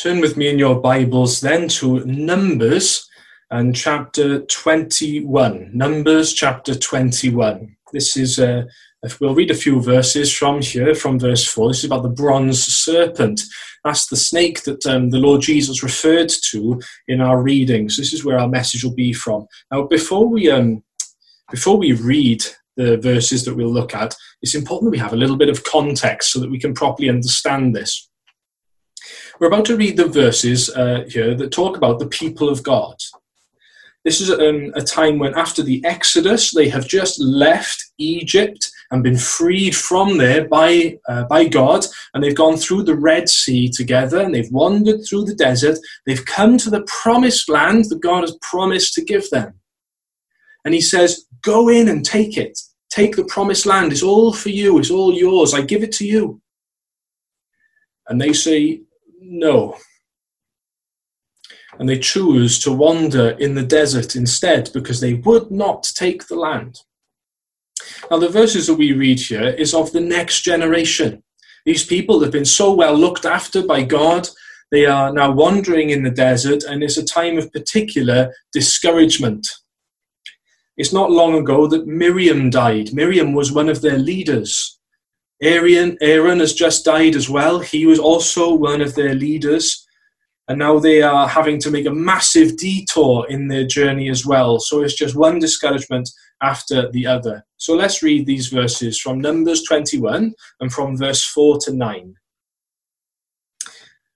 Turn with me in your Bibles then to Numbers and chapter 21. Numbers chapter 21. This is, uh, we'll read a few verses from here, from verse 4. This is about the bronze serpent. That's the snake that um, the Lord Jesus referred to in our readings. This is where our message will be from. Now, before we, um, before we read the verses that we'll look at, it's important that we have a little bit of context so that we can properly understand this. We're about to read the verses uh, here that talk about the people of God. This is um, a time when, after the Exodus, they have just left Egypt and been freed from there by, uh, by God, and they've gone through the Red Sea together, and they've wandered through the desert. They've come to the promised land that God has promised to give them. And He says, Go in and take it. Take the promised land. It's all for you. It's all yours. I give it to you. And they say, no. And they choose to wander in the desert instead because they would not take the land. Now, the verses that we read here is of the next generation. These people have been so well looked after by God, they are now wandering in the desert, and it's a time of particular discouragement. It's not long ago that Miriam died. Miriam was one of their leaders. Aaron, Aaron has just died as well. He was also one of their leaders. And now they are having to make a massive detour in their journey as well. So it's just one discouragement after the other. So let's read these verses from Numbers 21 and from verse 4 to 9.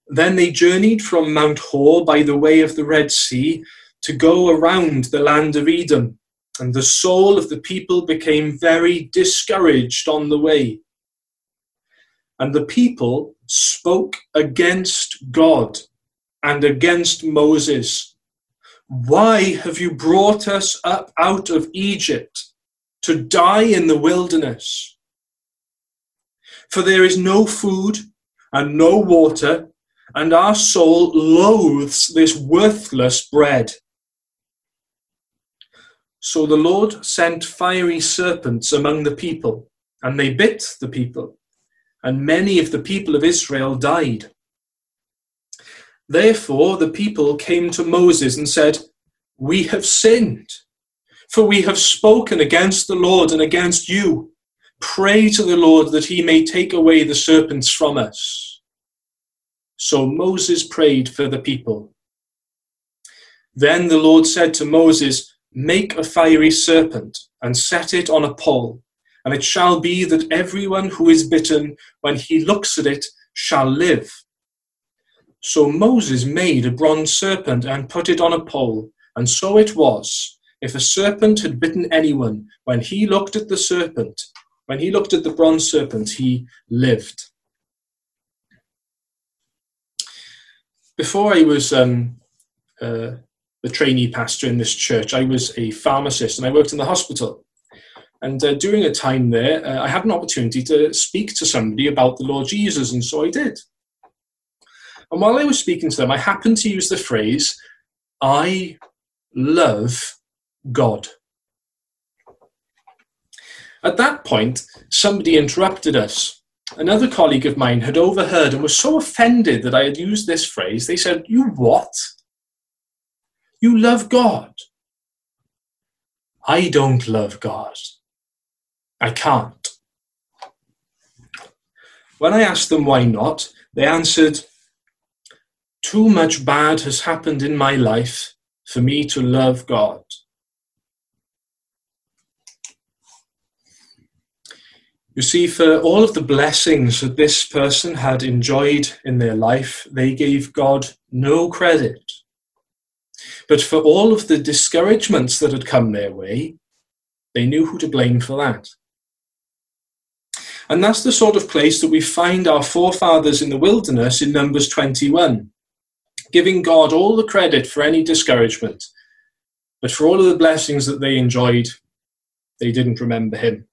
Then they journeyed from Mount Hor by the way of the Red Sea to go around the land of Edom. And the soul of the people became very discouraged on the way. And the people spoke against God and against Moses. Why have you brought us up out of Egypt to die in the wilderness? For there is no food and no water, and our soul loathes this worthless bread. So the Lord sent fiery serpents among the people, and they bit the people and many of the people of Israel died. Therefore, the people came to Moses and said, We have sinned, for we have spoken against the Lord and against you. Pray to the Lord that he may take away the serpents from us. So Moses prayed for the people. Then the Lord said to Moses, Make a fiery serpent and set it on a pole and it shall be that everyone who is bitten, when he looks at it, shall live. So Moses made a bronze serpent and put it on a pole, and so it was. If a serpent had bitten anyone, when he looked at the serpent, when he looked at the bronze serpent, he lived. Before I was um, uh, the trainee pastor in this church, I was a pharmacist and I worked in the hospital. And uh, during a time there, uh, I had an opportunity to speak to somebody about the Lord Jesus, and so I did. And while I was speaking to them, I happened to use the phrase, I love God. At that point, somebody interrupted us. Another colleague of mine had overheard and was so offended that I had used this phrase. They said, You what? You love God. I don't love God. I can't. When I asked them why not, they answered, Too much bad has happened in my life for me to love God. You see, for all of the blessings that this person had enjoyed in their life, they gave God no credit. But for all of the discouragements that had come their way, they knew who to blame for that. And that's the sort of place that we find our forefathers in the wilderness in Numbers 21, giving God all the credit for any discouragement. But for all of the blessings that they enjoyed, they didn't remember him.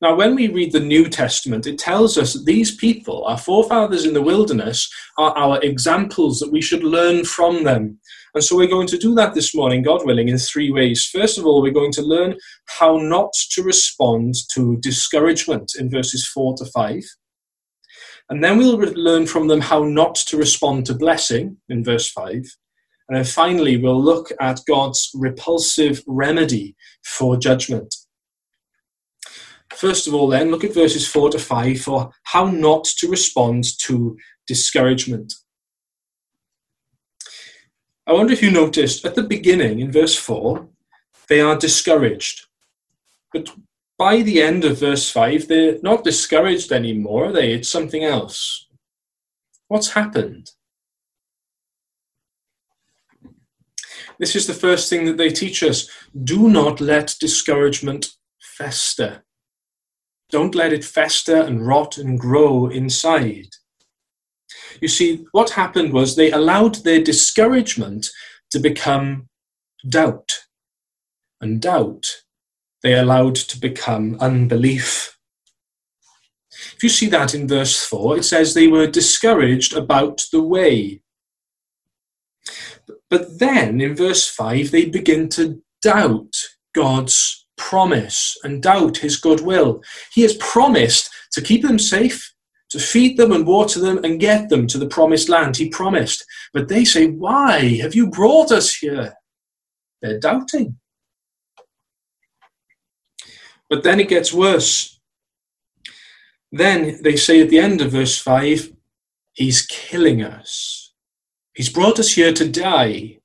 Now, when we read the New Testament, it tells us that these people, our forefathers in the wilderness, are our examples that we should learn from them. And so we're going to do that this morning, God willing, in three ways. First of all, we're going to learn how not to respond to discouragement in verses 4 to 5. And then we'll learn from them how not to respond to blessing in verse 5. And then finally, we'll look at God's repulsive remedy for judgment. First of all, then, look at verses 4 to 5 for how not to respond to discouragement. I wonder if you noticed at the beginning in verse 4, they are discouraged. But by the end of verse 5, they're not discouraged anymore, are they? It's something else. What's happened? This is the first thing that they teach us. Do not let discouragement fester. Don't let it fester and rot and grow inside. You see, what happened was they allowed their discouragement to become doubt. And doubt they allowed to become unbelief. If you see that in verse 4, it says they were discouraged about the way. But then in verse 5, they begin to doubt God's promise and doubt his goodwill. He has promised to keep them safe, to feed them and water them and get them to the promised land. He promised. But they say, Why have you brought us here? They're doubting. But then it gets worse. Then they say at the end of verse 5, He's killing us. He's brought us here to die.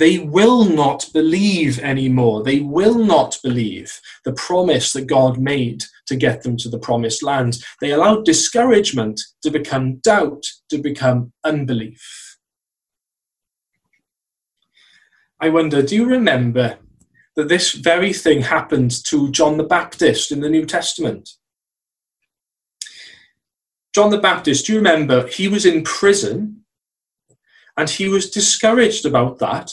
They will not believe anymore. They will not believe the promise that God made to get them to the promised land. They allowed discouragement to become doubt, to become unbelief. I wonder, do you remember that this very thing happened to John the Baptist in the New Testament. John the Baptist, do you remember? He was in prison and he was discouraged about that.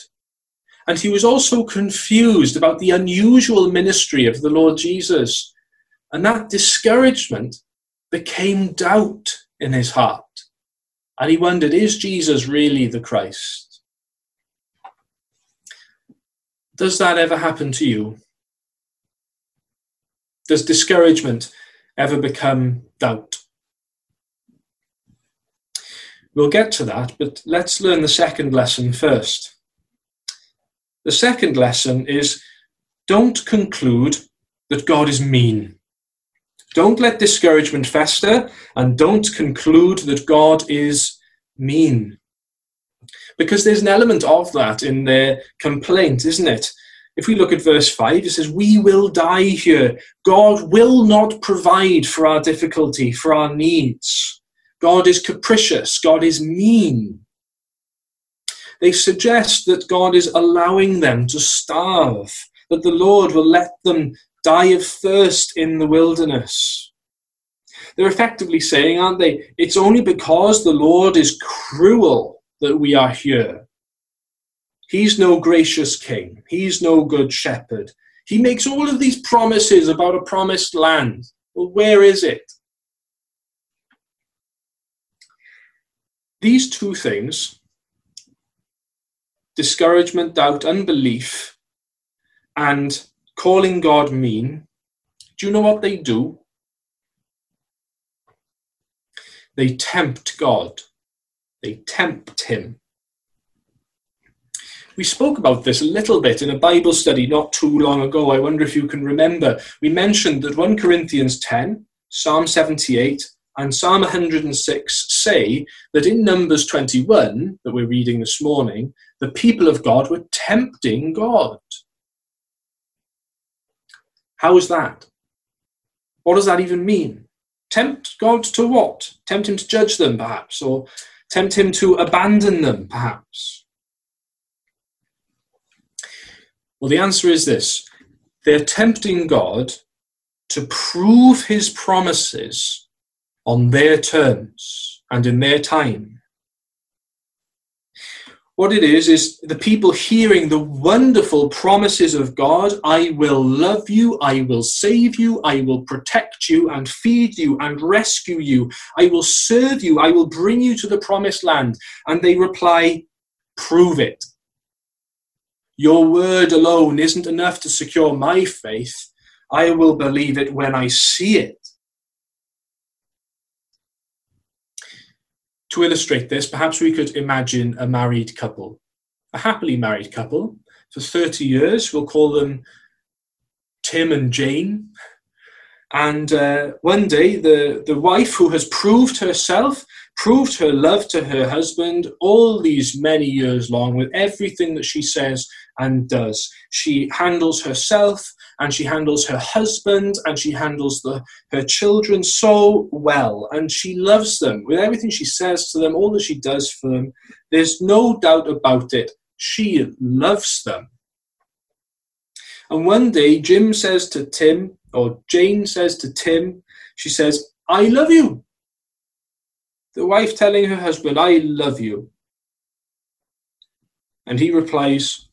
And he was also confused about the unusual ministry of the Lord Jesus. And that discouragement became doubt in his heart. And he wondered, is Jesus really the Christ? Does that ever happen to you? Does discouragement ever become doubt? We'll get to that, but let's learn the second lesson first. The second lesson is don't conclude that God is mean. Don't let discouragement fester and don't conclude that God is mean because there's an element of that in their complaint, isn't it? If we look at verse 5, it says, We will die here. God will not provide for our difficulty, for our needs. God is capricious. God is mean. They suggest that God is allowing them to starve, that the Lord will let them die of thirst in the wilderness. They're effectively saying, aren't they? It's only because the Lord is cruel that we are here. He's no gracious king. He's no good shepherd. He makes all of these promises about a promised land. Well, where is it? These two things discouragement, doubt, unbelief, and calling God mean do you know what they do? They tempt God. They tempt him. We spoke about this a little bit in a Bible study not too long ago. I wonder if you can remember. We mentioned that 1 Corinthians 10, Psalm 78, and Psalm 106 say that in Numbers 21, that we're reading this morning, the people of God were tempting God. How is that? What does that even mean? Tempt God to what? Tempt him to judge them, perhaps, or tempt him to abandon them, perhaps? Well, the answer is this they're tempting God to prove his promises on their terms and in their time what it is is the people hearing the wonderful promises of God I will love you, I will save you, I will protect you and feed you and rescue you, I will serve you, I will bring you to the promised land. And they reply, Prove it. Your word alone isn't enough to secure my faith. I will believe it when I see it. To illustrate this, perhaps we could imagine a married couple, a happily married couple. For 30 years, we'll call them Tim and Jane. And uh, one day, the, the wife who has proved herself, proved her love to her husband all these many years long with everything that she says and does. She handles herself and she handles her husband and she handles the, her children so well and she loves them with everything she says to them, all that she does for them. There's no doubt about it. She loves them. And one day, Jim says to Tim, or Jane says to Tim, she says, I love you. The wife telling her husband, I love you. And he replies,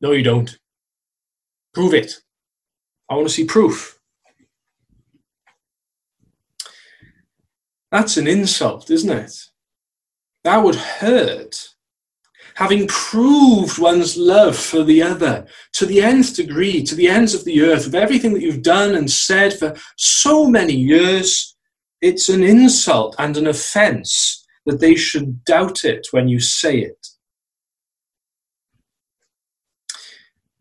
No, you don't. Prove it. I want to see proof. That's an insult, isn't it? That would hurt having proved one's love for the other to the nth degree, to the ends of the earth, with everything that you've done and said for so many years, it's an insult and an offense that they should doubt it when you say it.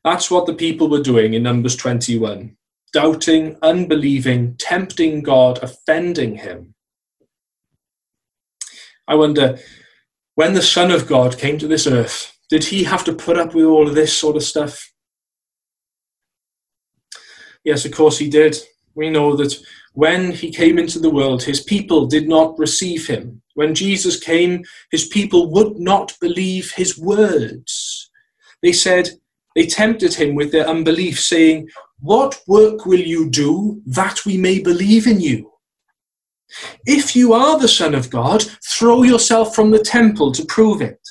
That's what the people were doing in Numbers 21 doubting, unbelieving, tempting God, offending Him. I wonder when the Son of God came to this earth, did he have to put up with all of this sort of stuff? Yes, of course he did. We know that when he came into the world, his people did not receive him. When Jesus came, his people would not believe his words. They said, they tempted him with their unbelief, saying, What work will you do that we may believe in you? If you are the Son of God, throw yourself from the temple to prove it.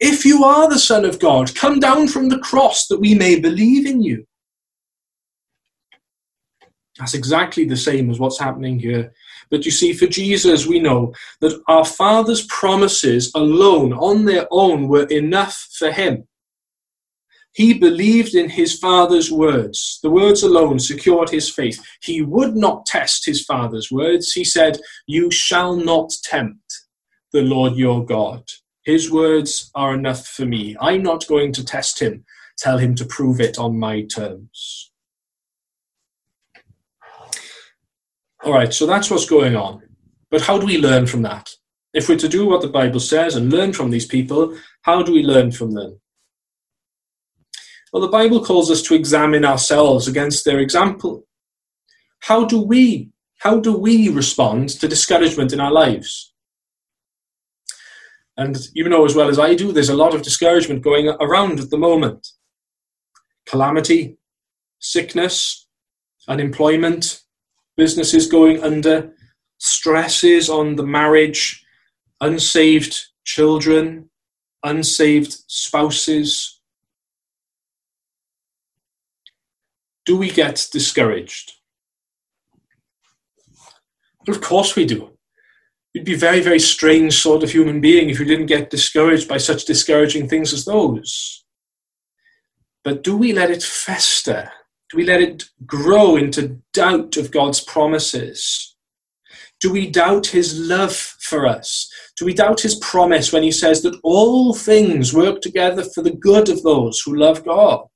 If you are the Son of God, come down from the cross that we may believe in you. That's exactly the same as what's happening here. But you see, for Jesus, we know that our Father's promises alone, on their own, were enough for him. He believed in his father's words. The words alone secured his faith. He would not test his father's words. He said, You shall not tempt the Lord your God. His words are enough for me. I'm not going to test him, tell him to prove it on my terms. All right, so that's what's going on. But how do we learn from that? If we're to do what the Bible says and learn from these people, how do we learn from them? Well, the Bible calls us to examine ourselves against their example. How do we how do we respond to discouragement in our lives? And you know as well as I do, there's a lot of discouragement going around at the moment. Calamity, sickness, unemployment, businesses going under, stresses on the marriage, unsaved children, unsaved spouses, do we get discouraged? Of course we do. You'd be a very, very strange sort of human being if you didn't get discouraged by such discouraging things as those. But do we let it fester? Do we let it grow into doubt of God's promises? Do we doubt his love for us? Do we doubt his promise when he says that all things work together for the good of those who love God?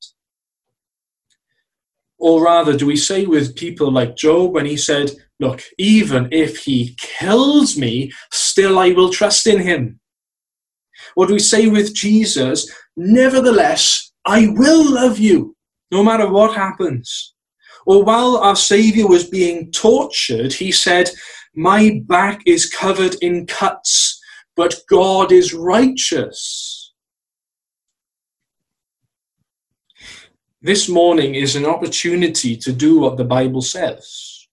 Or rather, do we say with people like Job when he said, Look, even if he kills me, still I will trust in him? Or do we say with Jesus, Nevertheless, I will love you, no matter what happens? Or while our Saviour was being tortured, he said, My back is covered in cuts, but God is righteous. This morning is an opportunity to do what the Bible says.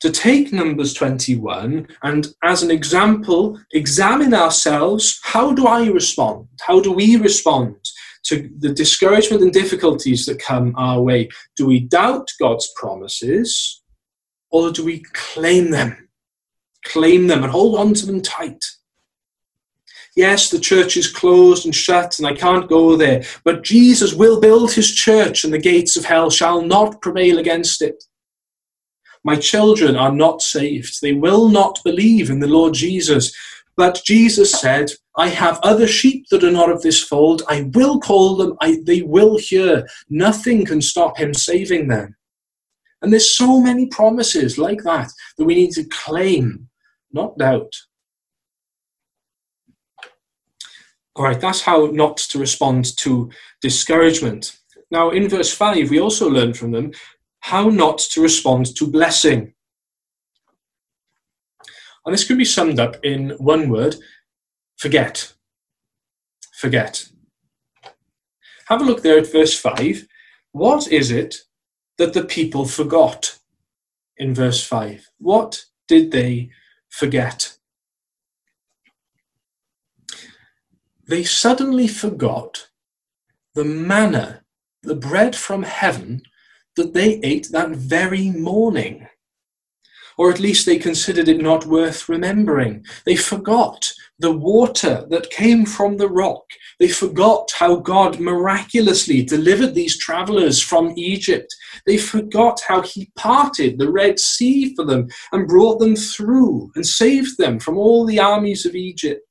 To take Numbers 21 and, as an example, examine ourselves how do I respond? How do we respond to the discouragement and difficulties that come our way? Do we doubt God's promises or do we claim them? Claim them and hold on to them tight. Yes, the church is closed and shut, and I can't go there. But Jesus will build his church, and the gates of hell shall not prevail against it. My children are not saved. They will not believe in the Lord Jesus. But Jesus said, I have other sheep that are not of this fold. I will call them, I, they will hear. Nothing can stop him saving them. And there's so many promises like that that we need to claim, not doubt. All right, that's how not to respond to discouragement. Now, in verse 5, we also learn from them how not to respond to blessing. And this can be summed up in one word forget. Forget. Have a look there at verse 5. What is it that the people forgot in verse 5? What did they forget? They suddenly forgot the manna, the bread from heaven that they ate that very morning or at least they considered it not worth remembering. They forgot the water that came from the rock. They forgot how God miraculously delivered these travelers from Egypt. They forgot how He parted the Red Sea for them and brought them through and saved them from all the armies of Egypt.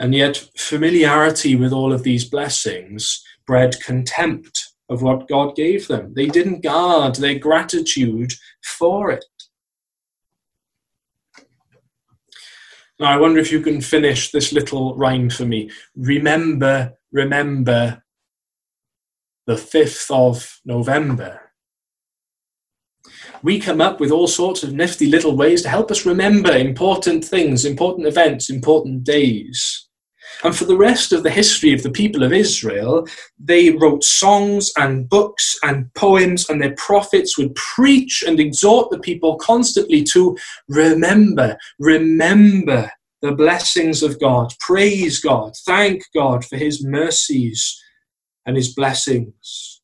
And yet, familiarity with all of these blessings bred contempt of what God gave them. They didn't guard their gratitude for it. Now, I wonder if you can finish this little rhyme for me. Remember, remember the 5th of November. We come up with all sorts of nifty little ways to help us remember important things, important events, important days. And for the rest of the history of the people of Israel, they wrote songs and books and poems, and their prophets would preach and exhort the people constantly to remember, remember the blessings of God, praise God, thank God for his mercies and his blessings.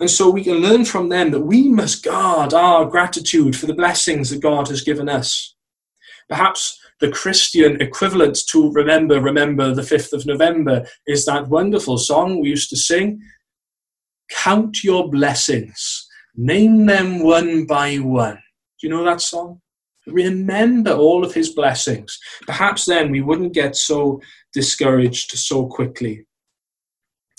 And so we can learn from them that we must guard our gratitude for the blessings that God has given us. Perhaps the Christian equivalent to Remember, Remember the 5th of November is that wonderful song we used to sing. Count your blessings, name them one by one. Do you know that song? Remember all of his blessings. Perhaps then we wouldn't get so discouraged so quickly.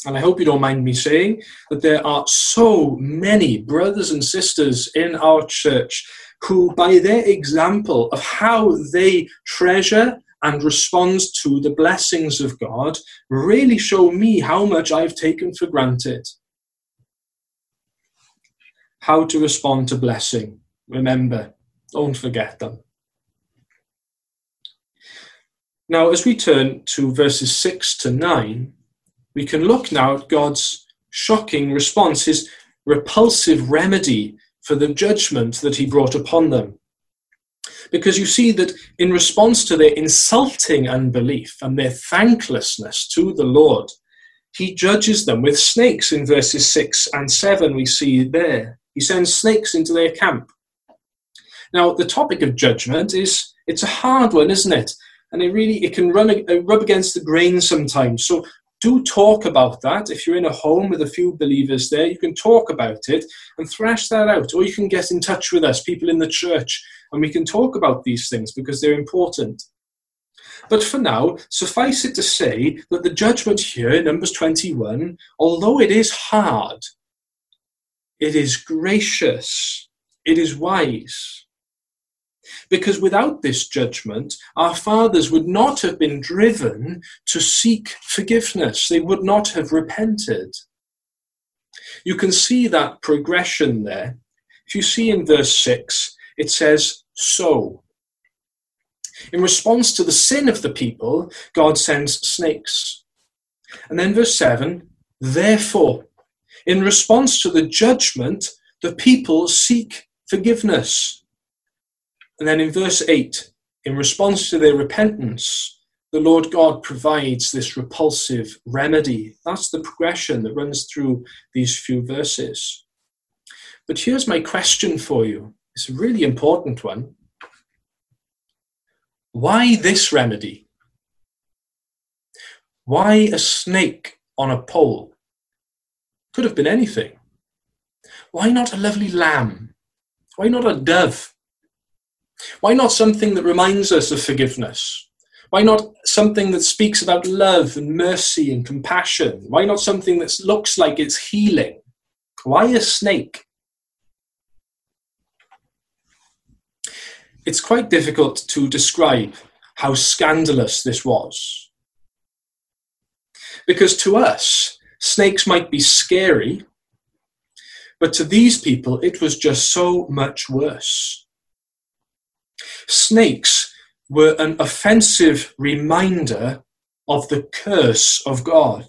And I hope you don't mind me saying that there are so many brothers and sisters in our church who, by their example of how they treasure and respond to the blessings of God, really show me how much I've taken for granted. How to respond to blessing. Remember, don't forget them. Now, as we turn to verses 6 to 9, we can look now at God's shocking response, his repulsive remedy for the judgment that he brought upon them. Because you see that in response to their insulting unbelief and their thanklessness to the Lord, he judges them with snakes in verses 6 and 7, we see there. He sends snakes into their camp. Now, the topic of judgment is, it's a hard one, isn't it? And it really, it can run, uh, rub against the grain sometimes. So do talk about that. If you're in a home with a few believers there, you can talk about it and thrash that out. Or you can get in touch with us, people in the church, and we can talk about these things because they're important. But for now, suffice it to say that the judgment here, Numbers 21, although it is hard, it is gracious, it is wise. Because without this judgment, our fathers would not have been driven to seek forgiveness, they would not have repented. You can see that progression there. If you see in verse 6, it says, So. In response to the sin of the people, God sends snakes. And then verse 7, Therefore, in response to the judgment, the people seek forgiveness. And then in verse 8, in response to their repentance, the Lord God provides this repulsive remedy. That's the progression that runs through these few verses. But here's my question for you it's a really important one. Why this remedy? Why a snake on a pole? Could have been anything. Why not a lovely lamb? Why not a dove? Why not something that reminds us of forgiveness? Why not something that speaks about love and mercy and compassion? Why not something that looks like it's healing? Why a snake? It's quite difficult to describe how scandalous this was. Because to us, snakes might be scary, but to these people, it was just so much worse. Snakes were an offensive reminder of the curse of God.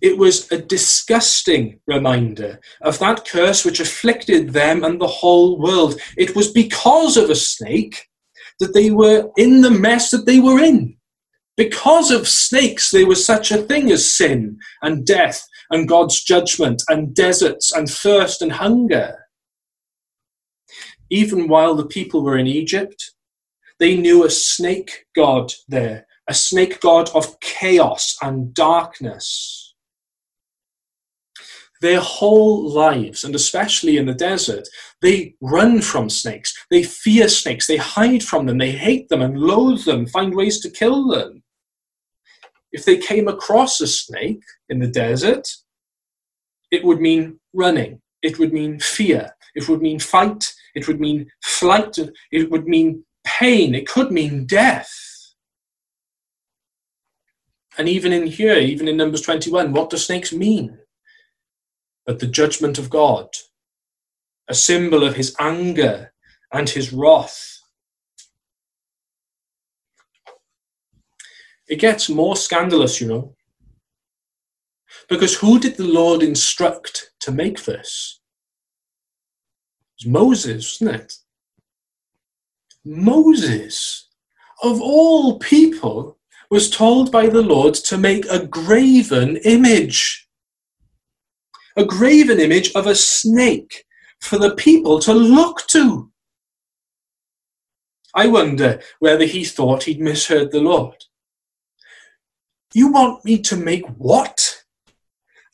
It was a disgusting reminder of that curse which afflicted them and the whole world. It was because of a snake that they were in the mess that they were in. Because of snakes, there was such a thing as sin and death and God's judgment and deserts and thirst and hunger. Even while the people were in Egypt, they knew a snake god there, a snake god of chaos and darkness. Their whole lives, and especially in the desert, they run from snakes. They fear snakes. They hide from them. They hate them and loathe them, find ways to kill them. If they came across a snake in the desert, it would mean running. It would mean fear. It would mean fight. It would mean flight. It would mean pain, it could mean death. And even in here, even in Numbers 21, what do snakes mean? But the judgment of God, a symbol of his anger and his wrath. It gets more scandalous, you know. Because who did the Lord instruct to make this? Moses, wasn't it? Moses, of all people, was told by the Lord to make a graven image. A graven image of a snake for the people to look to. I wonder whether he thought he'd misheard the Lord. You want me to make what?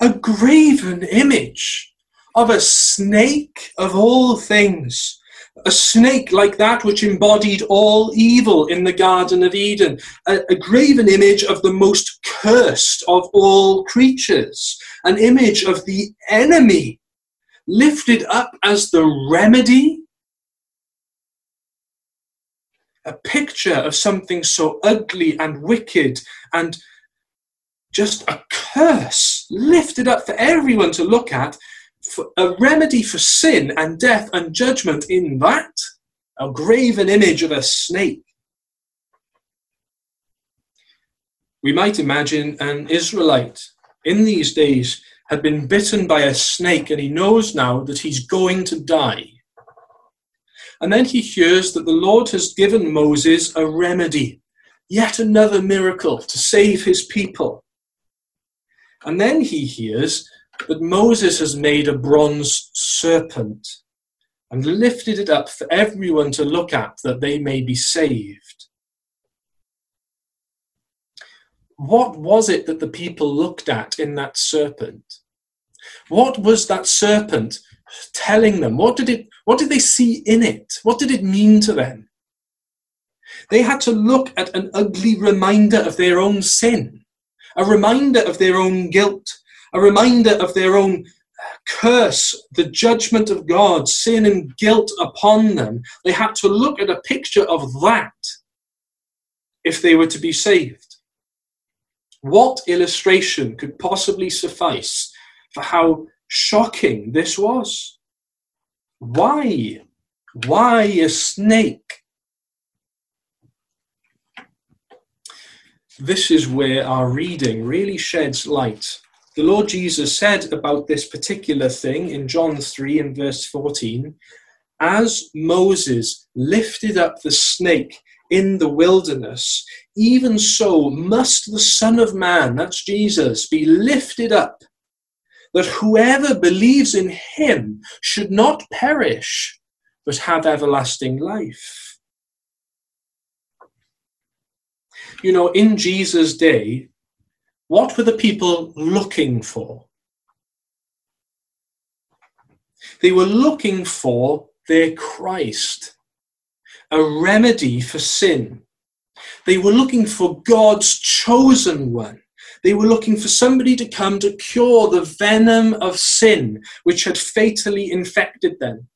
A graven image of a snake of all things a snake like that which embodied all evil in the Garden of Eden, a, a, graven image of the most cursed of all creatures, an image of the enemy lifted up as the remedy. A picture of something so ugly and wicked and just a curse lifted up for everyone to look at a remedy for sin and death and judgment in that, a graven image of a snake. We might imagine an Israelite in these days had been bitten by a snake and he knows now that he's going to die. And then he hears that the Lord has given Moses a remedy, yet another miracle to save his people. And then he hears but Moses has made a bronze serpent and lifted it up for everyone to look at that they may be saved. What was it that the people looked at in that serpent? What was that serpent telling them? What did it what did they see in it? What did it mean to them? They had to look at an ugly reminder of their own sin, a reminder of their own guilt, a reminder of their own uh, curse, the judgment of God, sin and guilt upon them. They had to look at a picture of that if they were to be saved. What illustration could possibly suffice for how shocking this was? Why? Why a snake? This is where our reading really sheds light the Lord Jesus said about this particular thing in John 3 and verse 14 As Moses lifted up the snake in the wilderness, even so must the Son of Man, that's Jesus, be lifted up, that whoever believes in him should not perish, but have everlasting life. You know, in Jesus' day, what were the people looking for? They were looking for their Christ. a remedy for sin. They were looking for God's chosen one. They were looking for somebody to come to cure the venom of sin which had fatally infected them.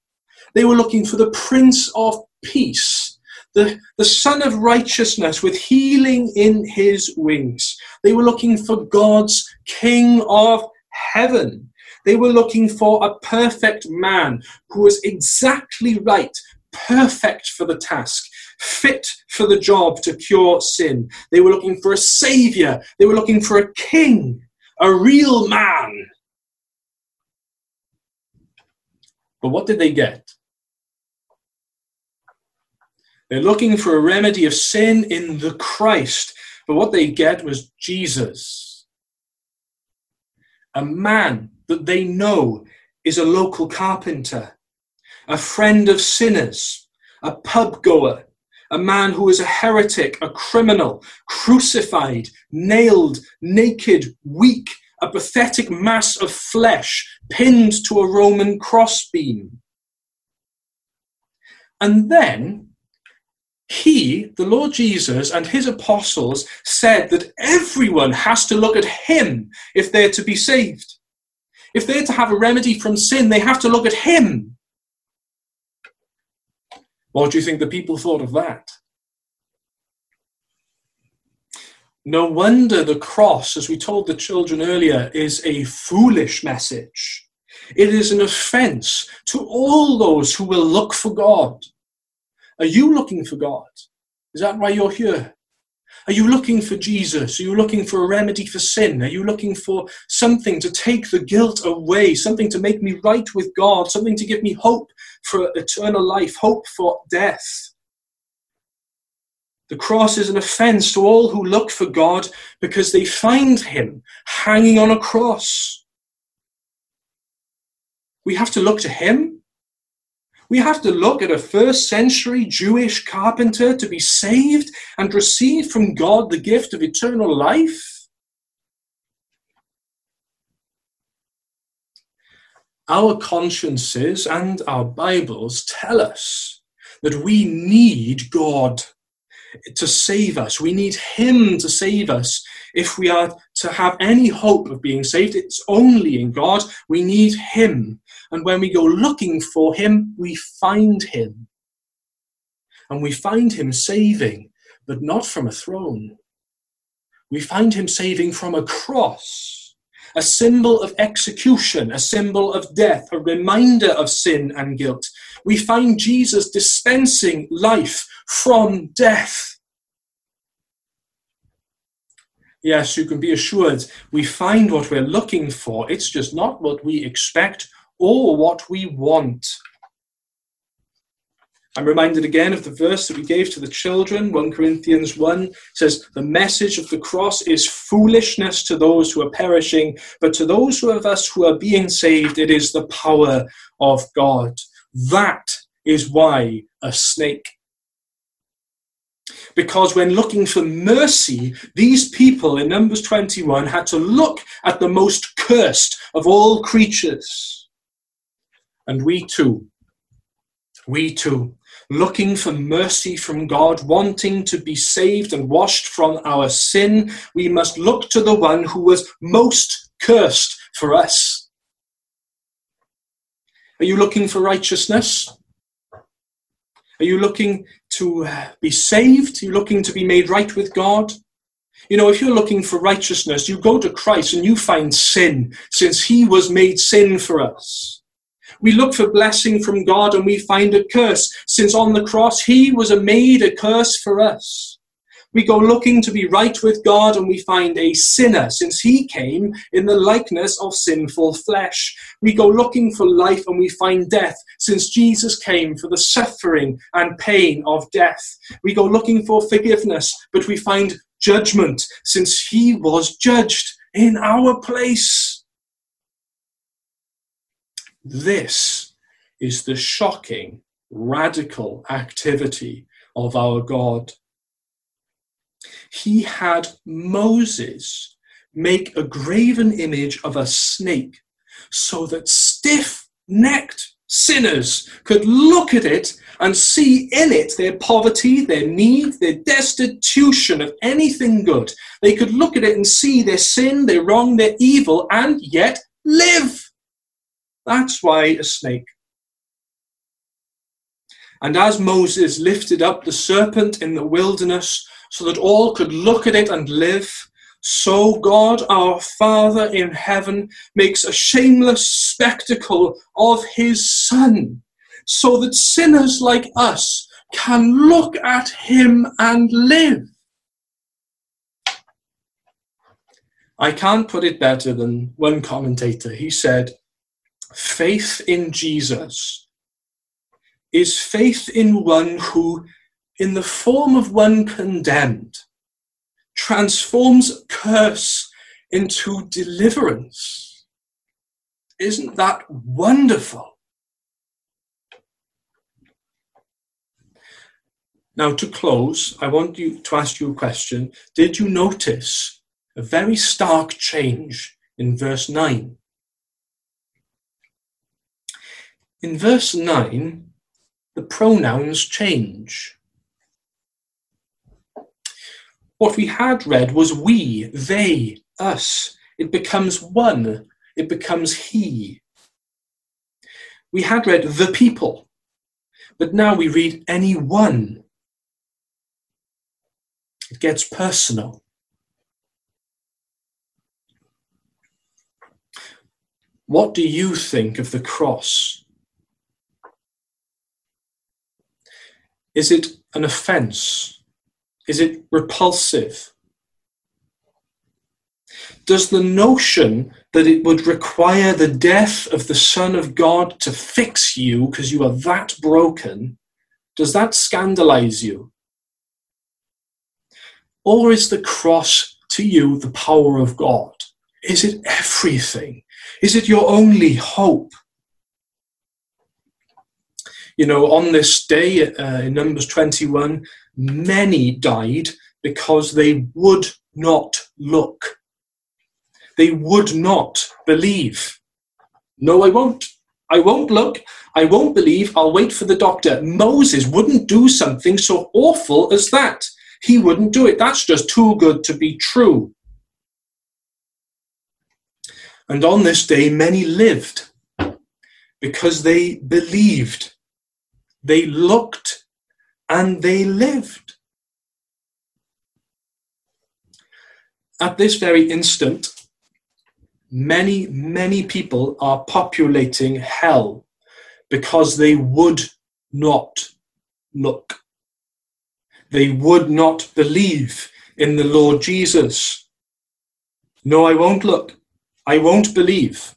They were looking for the Prince of Peace, the, the Sun of Righteousness with healing in his wings. They were looking for God's King of Heaven. They were looking for a perfect man who was exactly right, perfect for the task, fit for the job to cure sin. They were looking for a savior. They were looking for a king, a real man. But what did they get? They're looking for a remedy of sin in the Christ. But what they get was Jesus. A man that they know is a local carpenter, a friend of sinners, a pub goer, a man who is a heretic, a criminal, crucified, nailed, naked, weak, a pathetic mass of flesh pinned to a Roman crossbeam. And then he, the Lord Jesus, and his apostles said that everyone has to look at him if they're to be saved. If they're to have a remedy from sin, they have to look at him. What do you think the people thought of that? No wonder the cross, as we told the children earlier, is a foolish message. It is an offense to all those who will look for God. Are you looking for God? Is that why you're here? Are you looking for Jesus? Are you looking for a remedy for sin? Are you looking for something to take the guilt away, something to make me right with God, something to give me hope for eternal life, hope for death? The cross is an offense to all who look for God because they find him hanging on a cross. We have to look to him we have to look at a first century Jewish carpenter to be saved and receive from God the gift of eternal life. Our consciences and our Bibles tell us that we need God to save us. We need Him to save us. If we are to have any hope of being saved, it's only in God. We need Him. And when we go looking for him, we find him. And we find him saving, but not from a throne. We find him saving from a cross, a symbol of execution, a symbol of death, a reminder of sin and guilt. We find Jesus dispensing life from death. Yes, you can be assured we find what we're looking for. It's just not what we expect or what we want. I'm reminded again of the verse that we gave to the children, 1 Corinthians 1 says, The message of the cross is foolishness to those who are perishing, but to those of us who are being saved, it is the power of God. That is why a snake. Because when looking for mercy, these people in Numbers 21 had to look at the most cursed of all creatures and we too, we too, looking for mercy from God, wanting to be saved and washed from our sin, we must look to the one who was most cursed for us. Are you looking for righteousness? Are you looking to uh, be saved? Are you looking to be made right with God? You know, if you're looking for righteousness, you go to Christ and you find sin, since he was made sin for us. We look for blessing from God and we find a curse, since on the cross he was made a curse for us. We go looking to be right with God and we find a sinner, since he came in the likeness of sinful flesh. We go looking for life and we find death, since Jesus came for the suffering and pain of death. We go looking for forgiveness, but we find judgment, since he was judged in our place. This is the shocking, radical activity of our God. He had Moses make a graven image of a snake so that stiff necked sinners could look at it and see in it their poverty, their need, their destitution of anything good. They could look at it and see their sin, their wrong, their evil, and yet live. That's why a snake. And as Moses lifted up the serpent in the wilderness so that all could look at it and live, so God our Father in heaven makes a shameless spectacle of his Son, so that sinners like us can look at him and live. I can't put it better than one commentator. He said, Faith in Jesus is faith in one who, in the form of one condemned, transforms curse into deliverance. Isn't that wonderful? Now, to close, I want you to ask you a question. Did you notice a very stark change in verse 9? In verse 9, the pronouns change. What we had read was we, they, us. It becomes one. It becomes he. We had read the people, but now we read anyone. It gets personal. What do you think of the cross? Is it an offence? Is it repulsive? Does the notion that it would require the death of the Son of God to fix you because you are that broken, does that scandalize you? Or is the cross to you the power of God? Is it everything? Is it your only hope? You know, on this day uh, in Numbers 21, many died because they would not look. They would not believe. No, I won't. I won't look. I won't believe. I'll wait for the doctor. Moses wouldn't do something so awful as that. He wouldn't do it. That's just too good to be true. And on this day, many lived because they believed. They looked and they lived. At this very instant, many, many people are populating hell because they would not look. They would not believe in the Lord Jesus. No, I won't look. I won't believe.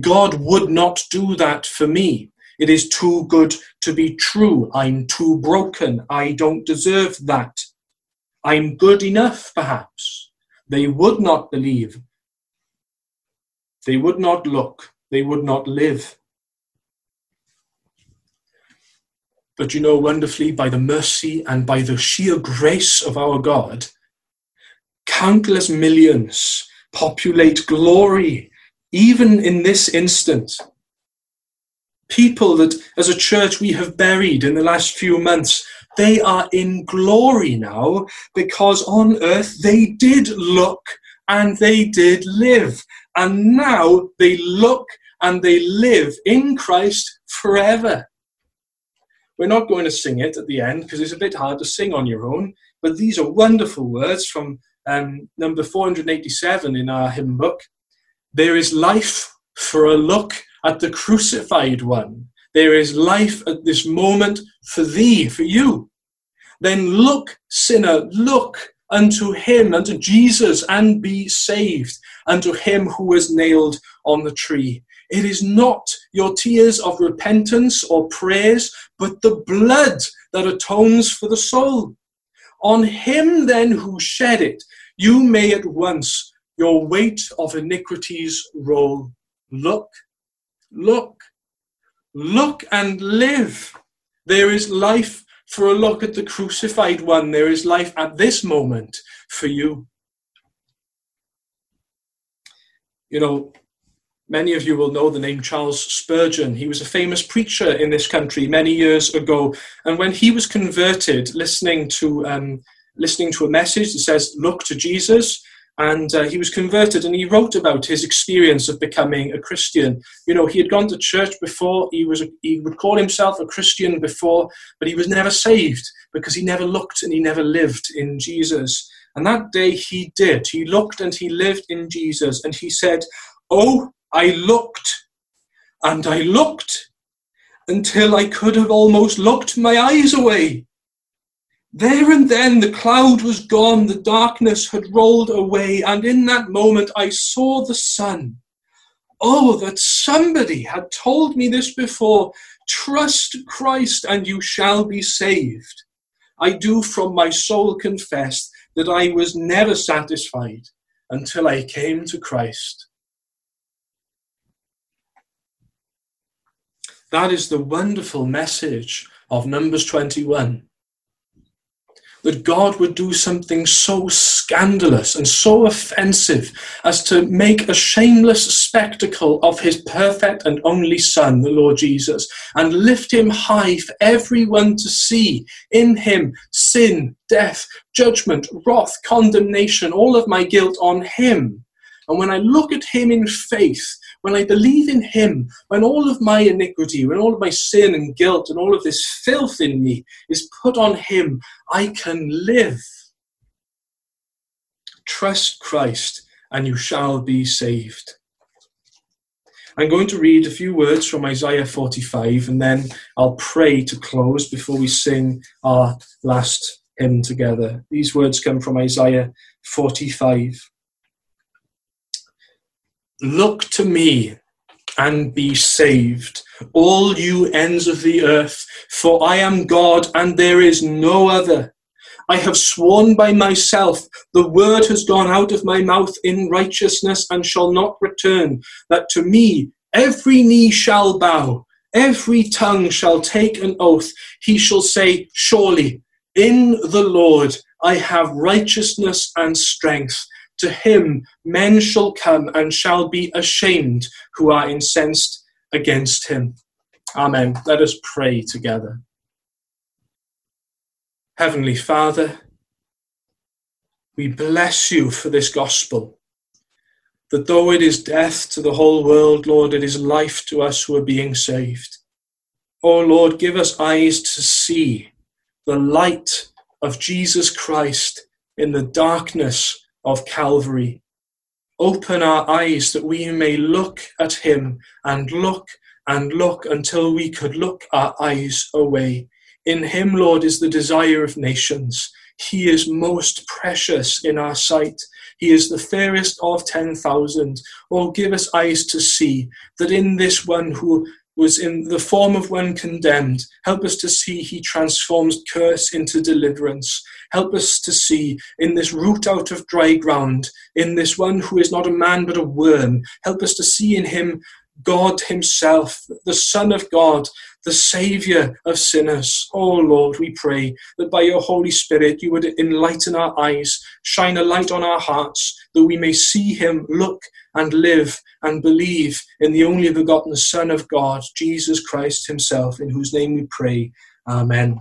God would not do that for me. It is too good to be true. I'm too broken. I don't deserve that. I'm good enough, perhaps. They would not believe. They would not look. They would not live. But you know, wonderfully, by the mercy and by the sheer grace of our God, countless millions populate glory, even in this instant people that as a church we have buried in the last few months, they are in glory now because on earth they did look and they did live. And now they look and they live in Christ forever. We're not going to sing it at the end because it's a bit hard to sing on your own, but these are wonderful words from um, number 487 in our hymn book. There is life for a look at the crucified one. There is life at this moment for thee, for you. Then look, sinner, look unto him, unto Jesus, and be saved, unto him who was nailed on the tree. It is not your tears of repentance or praise, but the blood that atones for the soul. On him then who shed it, you may at once your weight of iniquities roll. Look Look, look and live. There is life for a look at the crucified one. There is life at this moment for you. You know, Many of you will know the name Charles Spurgeon. He was a famous preacher in this country many years ago. And when he was converted, listening to, um, listening to a message that says, Look to Jesus, and uh, he was converted and he wrote about his experience of becoming a christian. You know he had gone to church before he was a, he would call himself a christian before but he was never saved because he never looked and he never lived in jesus. And that day he did. He looked and he lived in jesus and he said oh i looked and i looked until i could have almost looked my eyes away there and then the cloud was gone, the darkness had rolled away, and in that moment I saw the sun. Oh, that somebody had told me this before. Trust Christ and you shall be saved. I do from my soul confess that I was never satisfied until I came to Christ. That is the wonderful message of Numbers 21 that God would do something so scandalous and so offensive as to make a shameless spectacle of his perfect and only Son, the Lord Jesus, and lift him high for everyone to see in him sin, death, judgment, wrath, condemnation, all of my guilt on him. And when I look at him in faith, when I believe in Him, when all of my iniquity, when all of my sin and guilt and all of this filth in me is put on Him, I can live. Trust Christ and you shall be saved. I'm going to read a few words from Isaiah 45 and then I'll pray to close before we sing our last hymn together. These words come from Isaiah 45. Look to me and be saved, all you ends of the earth, for I am God and there is no other. I have sworn by myself, the word has gone out of my mouth in righteousness and shall not return, that to me every knee shall bow, every tongue shall take an oath. He shall say, Surely in the Lord I have righteousness and strength. To him men shall come and shall be ashamed who are incensed against him. Amen. Let us pray together. Heavenly Father, we bless you for this gospel. That though it is death to the whole world, Lord, it is life to us who are being saved. Oh Lord, give us eyes to see the light of Jesus Christ in the darkness of Calvary. Open our eyes that we may look at him and look and look until we could look our eyes away. In him, Lord, is the desire of nations. He is most precious in our sight. He is the fairest of 10,000. Oh, give us eyes to see that in this one who was in the form of one condemned. Help us to see he transforms curse into deliverance. Help us to see in this root out of dry ground, in this one who is not a man but a worm. Help us to see in him God Himself, the Son of God, the Saviour of sinners. Oh Lord, we pray that by your Holy Spirit you would enlighten our eyes, shine a light on our hearts, that we may see Him, look and live and believe in the only begotten Son of God, Jesus Christ Himself, in whose name we pray. Amen.